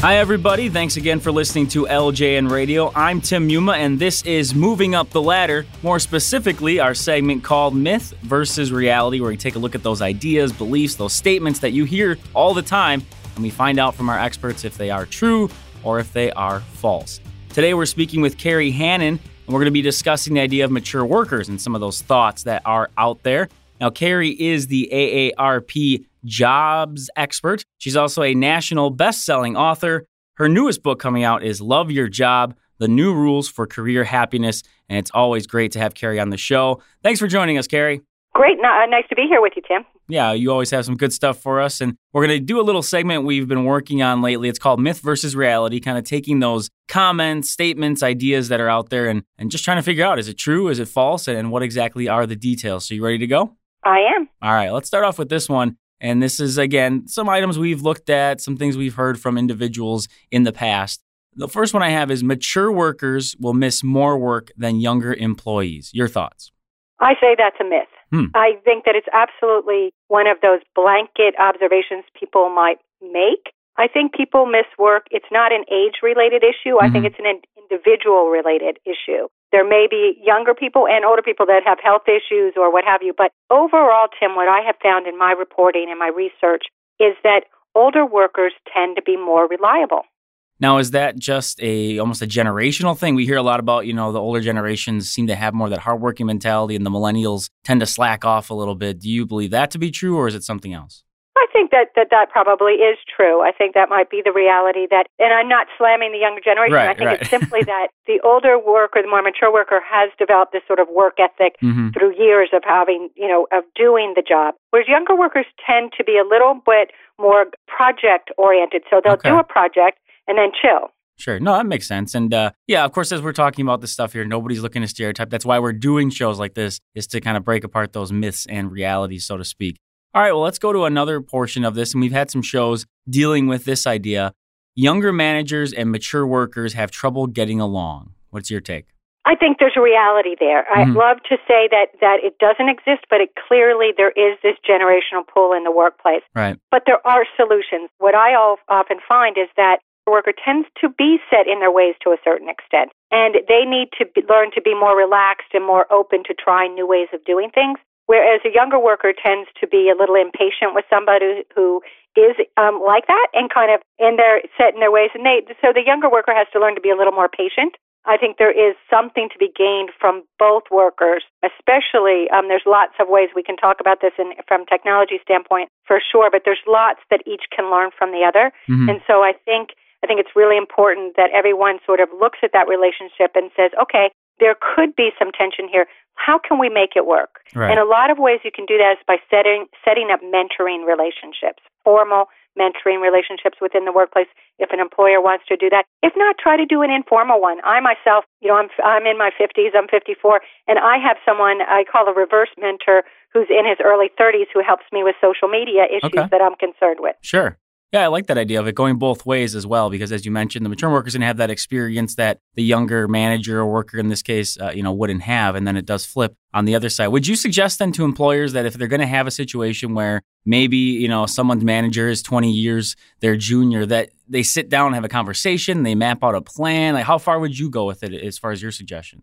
Hi, everybody. Thanks again for listening to LJN Radio. I'm Tim Muma, and this is Moving Up the Ladder. More specifically, our segment called Myth versus Reality, where we take a look at those ideas, beliefs, those statements that you hear all the time, and we find out from our experts if they are true or if they are false. Today, we're speaking with Kerry Hannon, and we're going to be discussing the idea of mature workers and some of those thoughts that are out there. Now, Kerry is the AARP jobs expert. She's also a national best-selling author. Her newest book coming out is Love Your Job: The New Rules for Career Happiness, and it's always great to have Kerry on the show. Thanks for joining us, Kerry. Great. Uh, nice to be here with you, Tim. Yeah, you always have some good stuff for us. And we're going to do a little segment we've been working on lately. It's called Myth versus Reality, kind of taking those comments, statements, ideas that are out there and, and just trying to figure out is it true, is it false, and what exactly are the details. So, you ready to go? I am. All right, let's start off with this one. And this is, again, some items we've looked at, some things we've heard from individuals in the past. The first one I have is mature workers will miss more work than younger employees. Your thoughts? I say that's a myth. Hmm. I think that it's absolutely one of those blanket observations people might make. I think people miss work. It's not an age related issue. Mm-hmm. I think mm-hmm. it's an individual related issue. There may be younger people and older people that have health issues or what have you. But overall, Tim, what I have found in my reporting and my research is that older workers tend to be more reliable. Now, is that just a almost a generational thing? We hear a lot about, you know, the older generations seem to have more that hardworking mentality, and the millennials tend to slack off a little bit. Do you believe that to be true, or is it something else? I think that, that that probably is true. I think that might be the reality that, and I'm not slamming the younger generation. Right, I think right. it's simply that the older worker, the more mature worker, has developed this sort of work ethic mm-hmm. through years of having, you know, of doing the job. Whereas younger workers tend to be a little bit more project oriented. So they'll okay. do a project and then chill. Sure. No, that makes sense. And uh, yeah, of course, as we're talking about this stuff here, nobody's looking to stereotype. That's why we're doing shows like this, is to kind of break apart those myths and realities, so to speak. All right, well, let's go to another portion of this. And we've had some shows dealing with this idea. Younger managers and mature workers have trouble getting along. What's your take? I think there's a reality there. Mm-hmm. I'd love to say that that it doesn't exist, but it clearly there is this generational pull in the workplace. Right. But there are solutions. What I often find is that the worker tends to be set in their ways to a certain extent. And they need to be, learn to be more relaxed and more open to trying new ways of doing things. Whereas a younger worker tends to be a little impatient with somebody who is um, like that and kind of in their set in their ways. And they, so the younger worker has to learn to be a little more patient. I think there is something to be gained from both workers, especially um, there's lots of ways we can talk about this in, from technology standpoint for sure, but there's lots that each can learn from the other. Mm-hmm. And so I think I think it's really important that everyone sort of looks at that relationship and says, okay, there could be some tension here. How can we make it work? Right. And a lot of ways you can do that is by setting setting up mentoring relationships, formal mentoring relationships within the workplace if an employer wants to do that. If not, try to do an informal one. I myself, you know, I'm I'm in my 50s, I'm 54, and I have someone I call a reverse mentor who's in his early 30s who helps me with social media issues okay. that I'm concerned with. Sure. Yeah, I like that idea of it going both ways as well, because as you mentioned, the mature workers going to have that experience that the younger manager or worker in this case, uh, you know, wouldn't have, and then it does flip on the other side. Would you suggest then to employers that if they're going to have a situation where maybe you know someone's manager is 20 years their junior, that they sit down and have a conversation, they map out a plan? Like, how far would you go with it as far as your suggestion?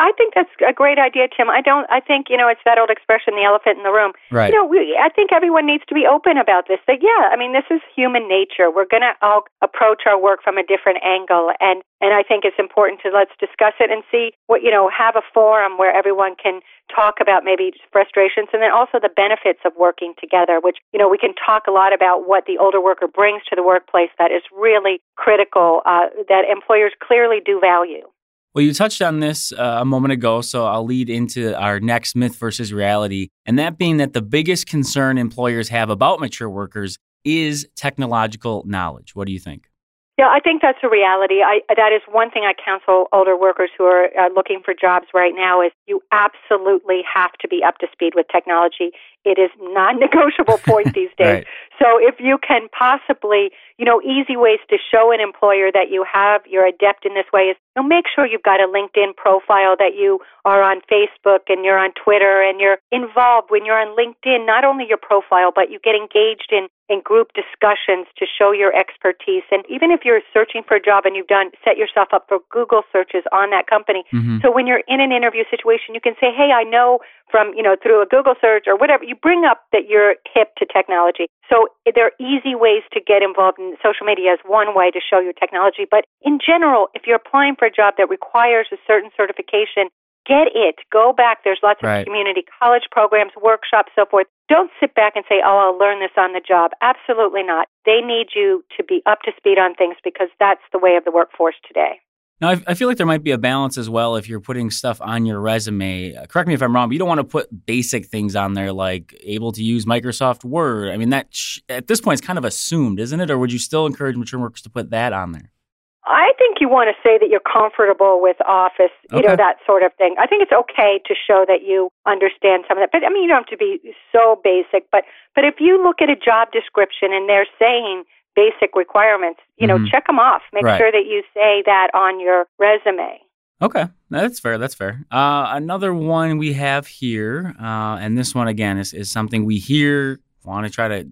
I think that's a great idea, Tim. I don't. I think you know it's that old expression, the elephant in the room. Right. You know, we, I think everyone needs to be open about this. That yeah, I mean, this is human nature. We're going to all approach our work from a different angle, and and I think it's important to let's discuss it and see what you know. Have a forum where everyone can talk about maybe frustrations and then also the benefits of working together. Which you know we can talk a lot about what the older worker brings to the workplace that is really critical. Uh, that employers clearly do value. Well, you touched on this uh, a moment ago, so I'll lead into our next myth versus reality, and that being that the biggest concern employers have about mature workers is technological knowledge. What do you think? Yeah, I think that's a reality. I, that is one thing I counsel older workers who are uh, looking for jobs right now is you absolutely have to be up to speed with technology. It is non-negotiable point these days. right. So if you can possibly, you know, easy ways to show an employer that you have, you're adept in this way is you know, make sure you've got a LinkedIn profile, that you are on Facebook and you're on Twitter and you're involved when you're on LinkedIn, not only your profile, but you get engaged in in group discussions to show your expertise. And even if you're searching for a job and you've done, set yourself up for Google searches on that company. Mm-hmm. So when you're in an interview situation, you can say, hey, I know from, you know, through a Google search or whatever, you bring up that you're hip to technology. So there are easy ways to get involved in social media is one way to show your technology. But in general, if you're applying for a job that requires a certain certification, get it. Go back. There's lots of community college programs, workshops, so forth. Don't sit back and say, oh, I'll learn this on the job. Absolutely not. They need you to be up to speed on things because that's the way of the workforce today. Now, I feel like there might be a balance as well if you're putting stuff on your resume. Uh, correct me if I'm wrong, but you don't want to put basic things on there like able to use Microsoft Word. I mean, that sh- at this point is kind of assumed, isn't it? Or would you still encourage mature workers to put that on there? I think you want to say that you're comfortable with Office, you okay. know, that sort of thing. I think it's okay to show that you understand some of that. But I mean, you don't have to be so basic. But but if you look at a job description and they're saying basic requirements, you know, mm-hmm. check them off. Make right. sure that you say that on your resume. Okay, that's fair. That's fair. Uh, another one we have here, uh, and this one again is, is something we hear. Want to try to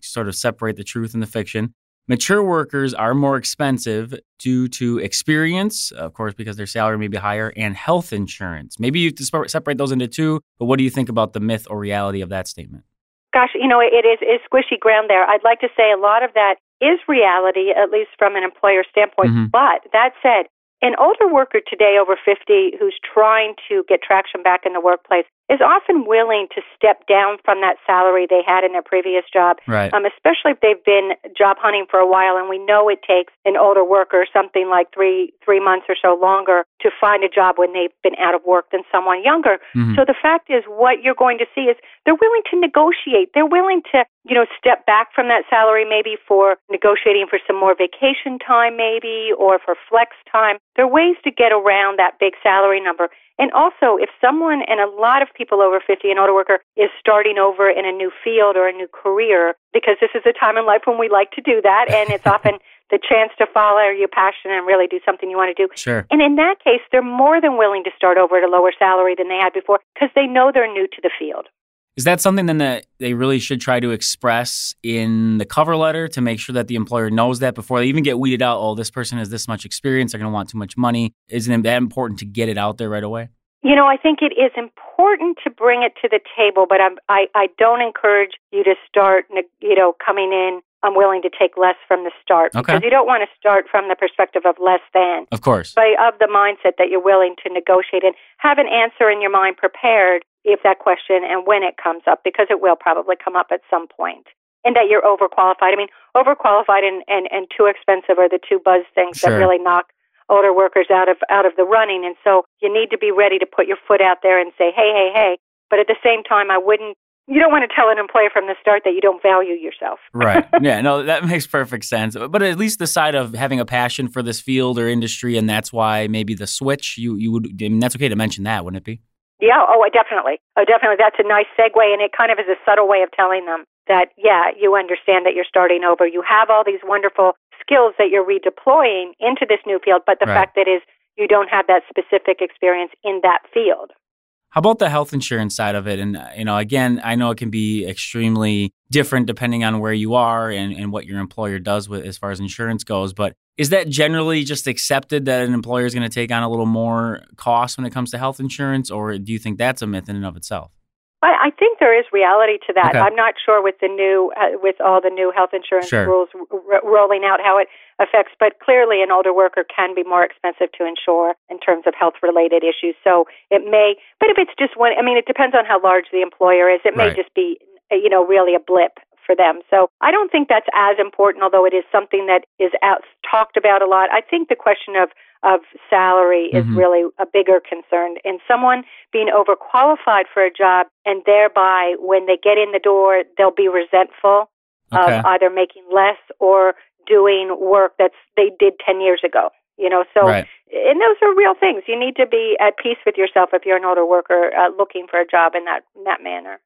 sort of separate the truth and the fiction. Mature workers are more expensive due to experience, of course, because their salary may be higher, and health insurance. Maybe you separate those into two, but what do you think about the myth or reality of that statement? Gosh, you know, it is, is squishy ground there. I'd like to say a lot of that is reality, at least from an employer standpoint. Mm-hmm. But that said, an older worker today over 50 who's trying to get traction back in the workplace is often willing to step down from that salary they had in their previous job, right. um, especially if they've been job hunting for a while. And we know it takes an older worker something like three three months or so longer to find a job when they've been out of work than someone younger. Mm-hmm. So the fact is, what you're going to see is they're willing to negotiate. They're willing to you know step back from that salary maybe for negotiating for some more vacation time maybe or for flex time. There are ways to get around that big salary number. And also, if someone, and a lot of people over 50, an older worker, is starting over in a new field or a new career, because this is a time in life when we like to do that, and it's often the chance to follow your passion and really do something you want to do. Sure. And in that case, they're more than willing to start over at a lower salary than they had before because they know they're new to the field. Is that something then that they really should try to express in the cover letter to make sure that the employer knows that before they even get weeded out? Oh, this person has this much experience; they're going to want too much money. Isn't it that important to get it out there right away? You know, I think it is important to bring it to the table, but I'm, I I don't encourage you to start, you know, coming in. I'm willing to take less from the start okay. because you don't want to start from the perspective of less than. Of course. But of the mindset that you're willing to negotiate and have an answer in your mind prepared if that question and when it comes up, because it will probably come up at some point. And that you're overqualified. I mean, overqualified and, and, and too expensive are the two buzz things sure. that really knock older workers out of out of the running. And so you need to be ready to put your foot out there and say, hey, hey, hey. But at the same time, I wouldn't you don't want to tell an employer from the start that you don't value yourself. right. Yeah. No, that makes perfect sense. But at least the side of having a passion for this field or industry, and that's why maybe the switch. You you would. I mean, that's okay to mention that, wouldn't it be? Yeah, oh, definitely. Oh, definitely. That's a nice segue, and it kind of is a subtle way of telling them that, yeah, you understand that you're starting over. You have all these wonderful skills that you're redeploying into this new field, but the right. fact that is you don't have that specific experience in that field. How about the health insurance side of it? And, uh, you know, again, I know it can be extremely different depending on where you are and, and what your employer does with as far as insurance goes. But is that generally just accepted that an employer is going to take on a little more cost when it comes to health insurance? Or do you think that's a myth in and of itself? I, I think there is reality to that. Okay. I'm not sure with the new, uh, with all the new health insurance sure. rules r- rolling out, how it affects. But clearly, an older worker can be more expensive to insure in terms of health-related issues. So it may, but if it's just one, I mean, it depends on how large the employer is. It may right. just be, you know, really a blip for them. So I don't think that's as important, although it is something that is out, talked about a lot. I think the question of of salary is mm-hmm. really a bigger concern. And someone being overqualified for a job and thereby when they get in the door, they'll be resentful okay. of either making less or doing work that's they did 10 years ago. You know, so right. and those are real things. You need to be at peace with yourself if you're an older worker uh, looking for a job in that in that manner.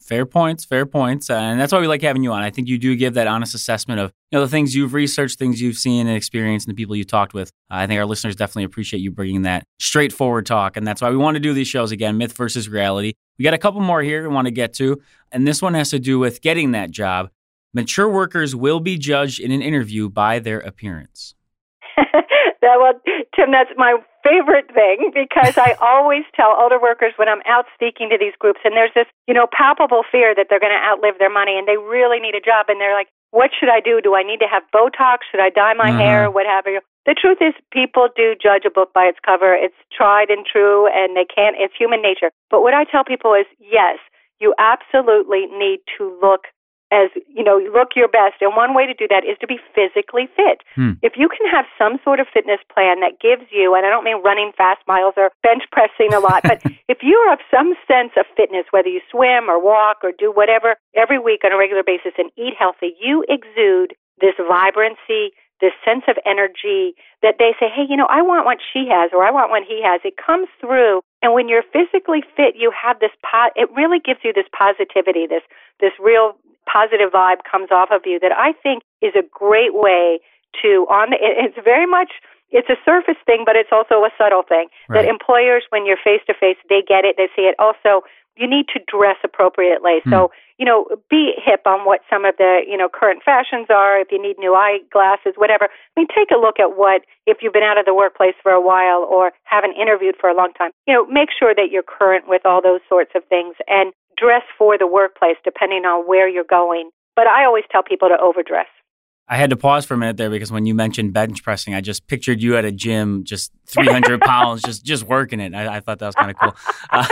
Fair points, fair points, uh, and that's why we like having you on. I think you do give that honest assessment of you know the things you've researched, things you've seen and experienced, and the people you've talked with. I think our listeners definitely appreciate you bringing that straightforward talk, and that's why we want to do these shows again, myth versus reality. We got a couple more here we want to get to, and this one has to do with getting that job. Mature workers will be judged in an interview by their appearance. that, well, Tim, that's my favorite thing because I always tell older workers when I'm out speaking to these groups, and there's this, you know, palpable fear that they're going to outlive their money and they really need a job, and they're like, what should I do? Do I need to have Botox? Should I dye my uh-huh. hair? What have you? The truth is, people do judge a book by its cover. It's tried and true, and they can't, it's human nature. But what I tell people is, yes, you absolutely need to look as you know look your best and one way to do that is to be physically fit hmm. if you can have some sort of fitness plan that gives you and i don't mean running fast miles or bench pressing a lot but if you have some sense of fitness whether you swim or walk or do whatever every week on a regular basis and eat healthy you exude this vibrancy this sense of energy that they say, hey, you know, I want what she has or I want what he has. It comes through. And when you're physically fit, you have this, po- it really gives you this positivity, this, this real positive vibe comes off of you that I think is a great way to on the, it's very much it's a surface thing but it's also a subtle thing right. that employers when you're face to face they get it they see it also you need to dress appropriately mm. so you know be hip on what some of the you know current fashions are if you need new eyeglasses whatever i mean take a look at what if you've been out of the workplace for a while or haven't interviewed for a long time you know make sure that you're current with all those sorts of things and dress for the workplace depending on where you're going. But I always tell people to overdress. I had to pause for a minute there because when you mentioned bench pressing, I just pictured you at a gym, just 300 pounds, just just working it. I, I thought that was kind of cool. Uh,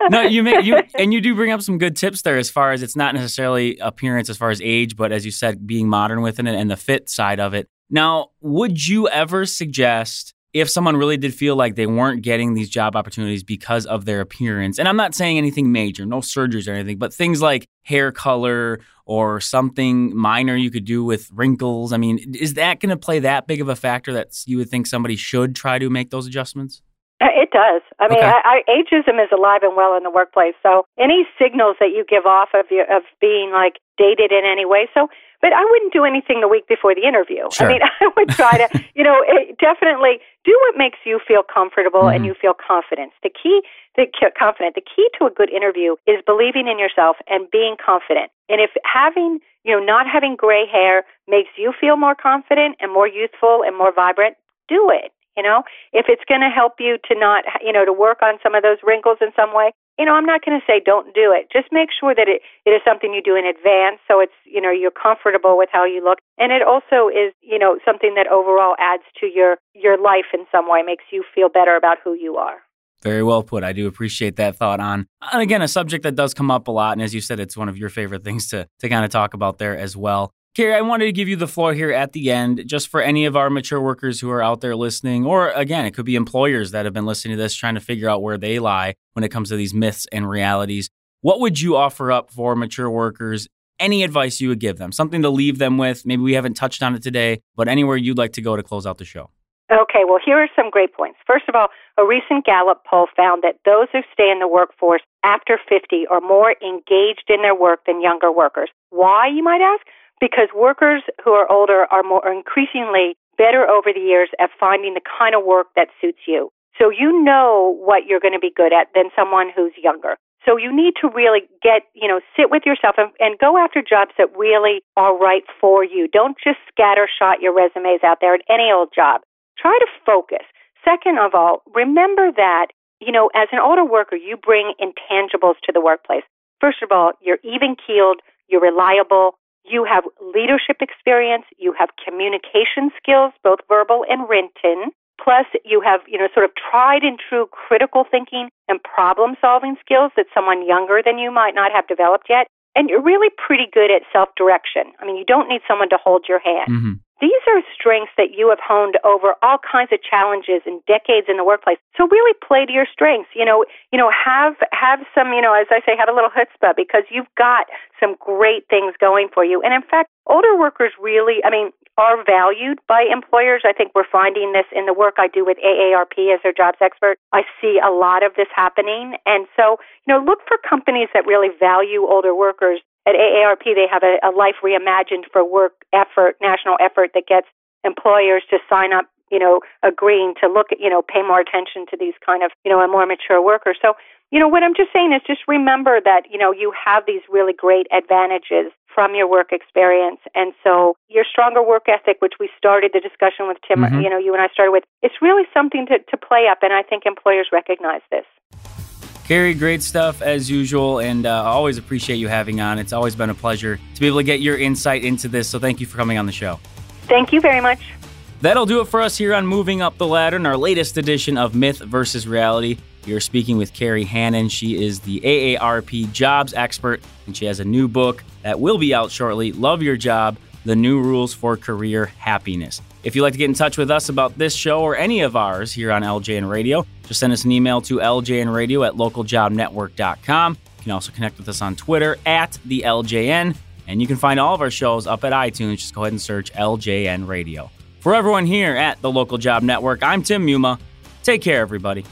no, you make you and you do bring up some good tips there as far as it's not necessarily appearance as far as age, but as you said, being modern within it and the fit side of it. Now, would you ever suggest if someone really did feel like they weren't getting these job opportunities because of their appearance, and I'm not saying anything major, no surgeries or anything, but things like hair color or something minor you could do with wrinkles. I mean, is that going to play that big of a factor that you would think somebody should try to make those adjustments? Uh, it does. I mean, okay. I, I, ageism is alive and well in the workplace. So any signals that you give off of your, of being like dated in any way. So but I wouldn't do anything the week before the interview. Sure. I mean, I would try to, you know, it, definitely do what makes you feel comfortable mm-hmm. and you feel confident. The key, the confident, the key to a good interview is believing in yourself and being confident. And if having, you know, not having gray hair makes you feel more confident and more youthful and more vibrant, do it. You know, if it's going to help you to not, you know, to work on some of those wrinkles in some way, you know, I'm not going to say don't do it. Just make sure that it, it is something you do in advance so it's, you know, you're comfortable with how you look. And it also is, you know, something that overall adds to your your life in some way, makes you feel better about who you are. Very well put. I do appreciate that thought on, and again, a subject that does come up a lot. And as you said, it's one of your favorite things to, to kind of talk about there as well. Kerry, I wanted to give you the floor here at the end, just for any of our mature workers who are out there listening, or again, it could be employers that have been listening to this, trying to figure out where they lie when it comes to these myths and realities. What would you offer up for mature workers? Any advice you would give them? Something to leave them with? Maybe we haven't touched on it today, but anywhere you'd like to go to close out the show. Okay, well, here are some great points. First of all, a recent Gallup poll found that those who stay in the workforce after 50 are more engaged in their work than younger workers. Why, you might ask? Because workers who are older are more increasingly better over the years at finding the kind of work that suits you. So you know what you're going to be good at than someone who's younger. So you need to really get, you know, sit with yourself and, and go after jobs that really are right for you. Don't just scattershot your resumes out there at any old job. Try to focus. Second of all, remember that, you know, as an older worker, you bring intangibles to the workplace. First of all, you're even keeled, you're reliable, you have leadership experience, you have communication skills, both verbal and written, plus you have, you know, sort of tried and true critical thinking and problem solving skills that someone younger than you might not have developed yet. And you're really pretty good at self direction. I mean, you don't need someone to hold your hand. Mm-hmm. These are strengths that you have honed over all kinds of challenges and decades in the workplace. So really play to your strengths. You know, you know, have have some, you know, as I say, have a little chutzpah because you've got some great things going for you. And in fact, older workers really, I mean, are valued by employers. I think we're finding this in the work I do with AARP as their jobs expert. I see a lot of this happening. And so, you know, look for companies that really value older workers at AARP, they have a, a Life Reimagined for Work effort, national effort that gets employers to sign up, you know, agreeing to look at, you know, pay more attention to these kind of, you know, a more mature workers. So You know, what I'm just saying is just remember that, you know, you have these really great advantages from your work experience. And so your stronger work ethic, which we started the discussion with Tim, mm-hmm. you know, you and I started with, it's really something to, to play up. And I think employers recognize this. Kerry, great stuff as usual, and uh, I always appreciate you having on. It's always been a pleasure to be able to get your insight into this. So thank you for coming on the show. Thank you very much. That'll do it for us here on Moving Up the Ladder in our latest edition of Myth versus Reality. We are speaking with Kerry Hannon. She is the AARP jobs expert, and she has a new book that will be out shortly Love Your Job The New Rules for Career Happiness. If you'd like to get in touch with us about this show or any of ours here on LJN Radio, just send us an email to ljnradio at localjobnetwork.com. You can also connect with us on Twitter at the LJN, and you can find all of our shows up at iTunes. Just go ahead and search LJN Radio. For everyone here at the Local Job Network, I'm Tim Muma. Take care, everybody.